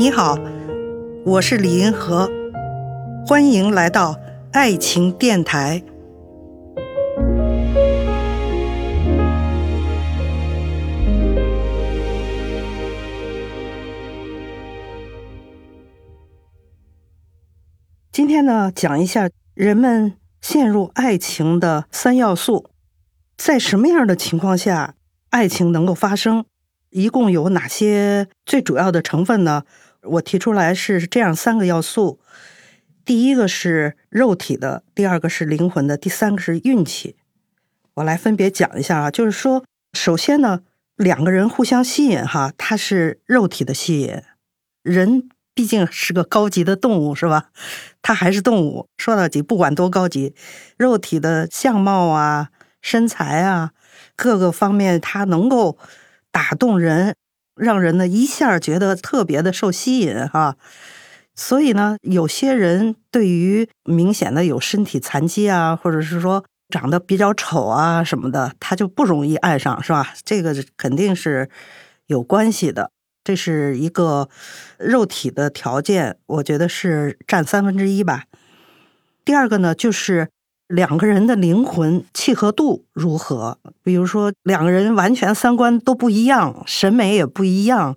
你好，我是李银河，欢迎来到爱情电台。今天呢，讲一下人们陷入爱情的三要素，在什么样的情况下爱情能够发生？一共有哪些最主要的成分呢？我提出来是这样三个要素：第一个是肉体的，第二个是灵魂的，第三个是运气。我来分别讲一下啊。就是说，首先呢，两个人互相吸引，哈，它是肉体的吸引。人毕竟是个高级的动物，是吧？它还是动物，说到底，不管多高级，肉体的相貌啊、身材啊，各个方面，它能够。打动人，让人呢一下觉得特别的受吸引哈。所以呢，有些人对于明显的有身体残疾啊，或者是说长得比较丑啊什么的，他就不容易爱上，是吧？这个肯定是有关系的。这是一个肉体的条件，我觉得是占三分之一吧。第二个呢，就是。两个人的灵魂契合度如何？比如说，两个人完全三观都不一样，审美也不一样，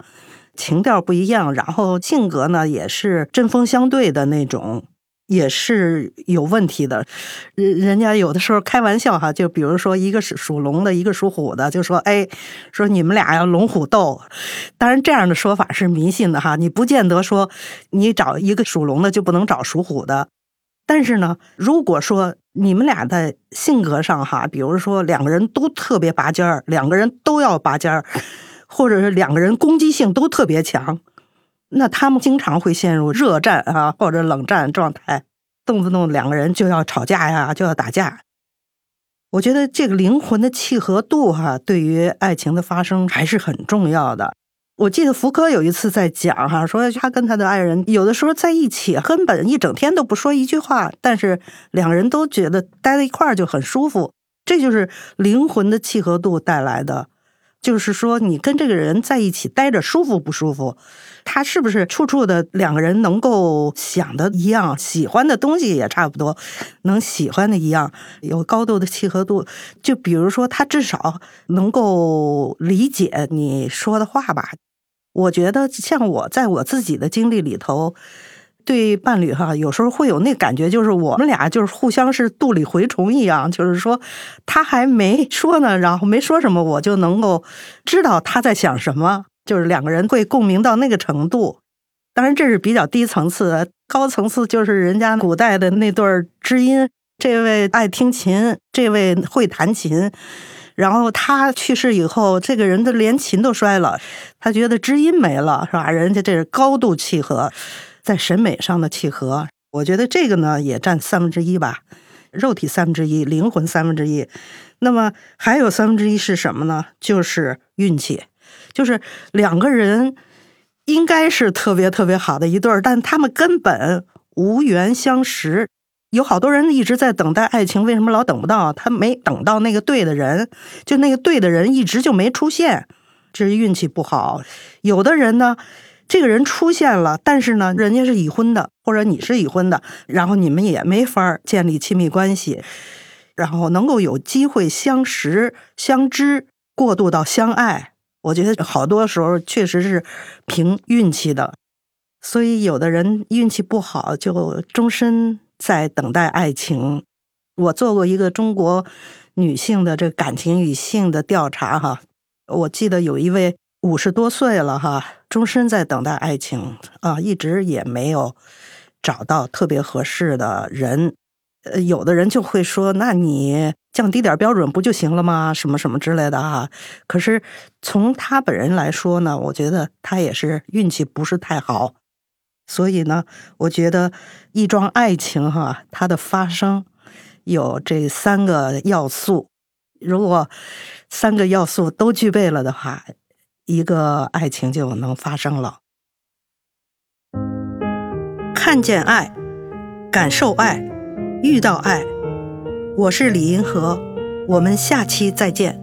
情调不一样，然后性格呢也是针锋相对的那种，也是有问题的。人人家有的时候开玩笑哈，就比如说一个是属龙的，一个属虎的，就说哎，说你们俩要龙虎斗。当然，这样的说法是迷信的哈，你不见得说你找一个属龙的就不能找属虎的。但是呢，如果说你们俩的性格上哈，比如说两个人都特别拔尖儿，两个人都要拔尖儿，或者是两个人攻击性都特别强，那他们经常会陷入热战啊或者冷战状态，动不动两个人就要吵架呀，就要打架。我觉得这个灵魂的契合度哈，对于爱情的发生还是很重要的。我记得福柯有一次在讲哈，说他跟他的爱人有的时候在一起，根本一整天都不说一句话，但是两个人都觉得待在一块儿就很舒服。这就是灵魂的契合度带来的。就是说，你跟这个人在一起待着舒服不舒服？他是不是处处的两个人能够想的一样，喜欢的东西也差不多，能喜欢的一样，有高度的契合度？就比如说，他至少能够理解你说的话吧。我觉得，像我在我自己的经历里头。对伴侣哈，有时候会有那感觉，就是我们俩就是互相是肚里蛔虫一样，就是说他还没说呢，然后没说什么，我就能够知道他在想什么，就是两个人会共鸣到那个程度。当然这是比较低层次的，高层次就是人家古代的那对知音，这位爱听琴，这位会弹琴，然后他去世以后，这个人的连琴都摔了，他觉得知音没了，是吧？人家这是高度契合。在审美上的契合，我觉得这个呢也占三分之一吧，肉体三分之一，灵魂三分之一，那么还有三分之一是什么呢？就是运气，就是两个人应该是特别特别好的一对儿，但他们根本无缘相识。有好多人一直在等待爱情，为什么老等不到？他没等到那个对的人，就那个对的人一直就没出现，这是运气不好。有的人呢。这个人出现了，但是呢，人家是已婚的，或者你是已婚的，然后你们也没法建立亲密关系，然后能够有机会相识、相知，过渡到相爱。我觉得好多时候确实是凭运气的，所以有的人运气不好，就终身在等待爱情。我做过一个中国女性的这感情与性的调查，哈，我记得有一位。五十多岁了哈，终身在等待爱情啊，一直也没有找到特别合适的人。呃，有的人就会说：“那你降低点标准不就行了吗？什么什么之类的哈。”可是从他本人来说呢，我觉得他也是运气不是太好。所以呢，我觉得一桩爱情哈，它的发生有这三个要素。如果三个要素都具备了的话，一个爱情就能发生了，看见爱，感受爱，遇到爱。我是李银河，我们下期再见。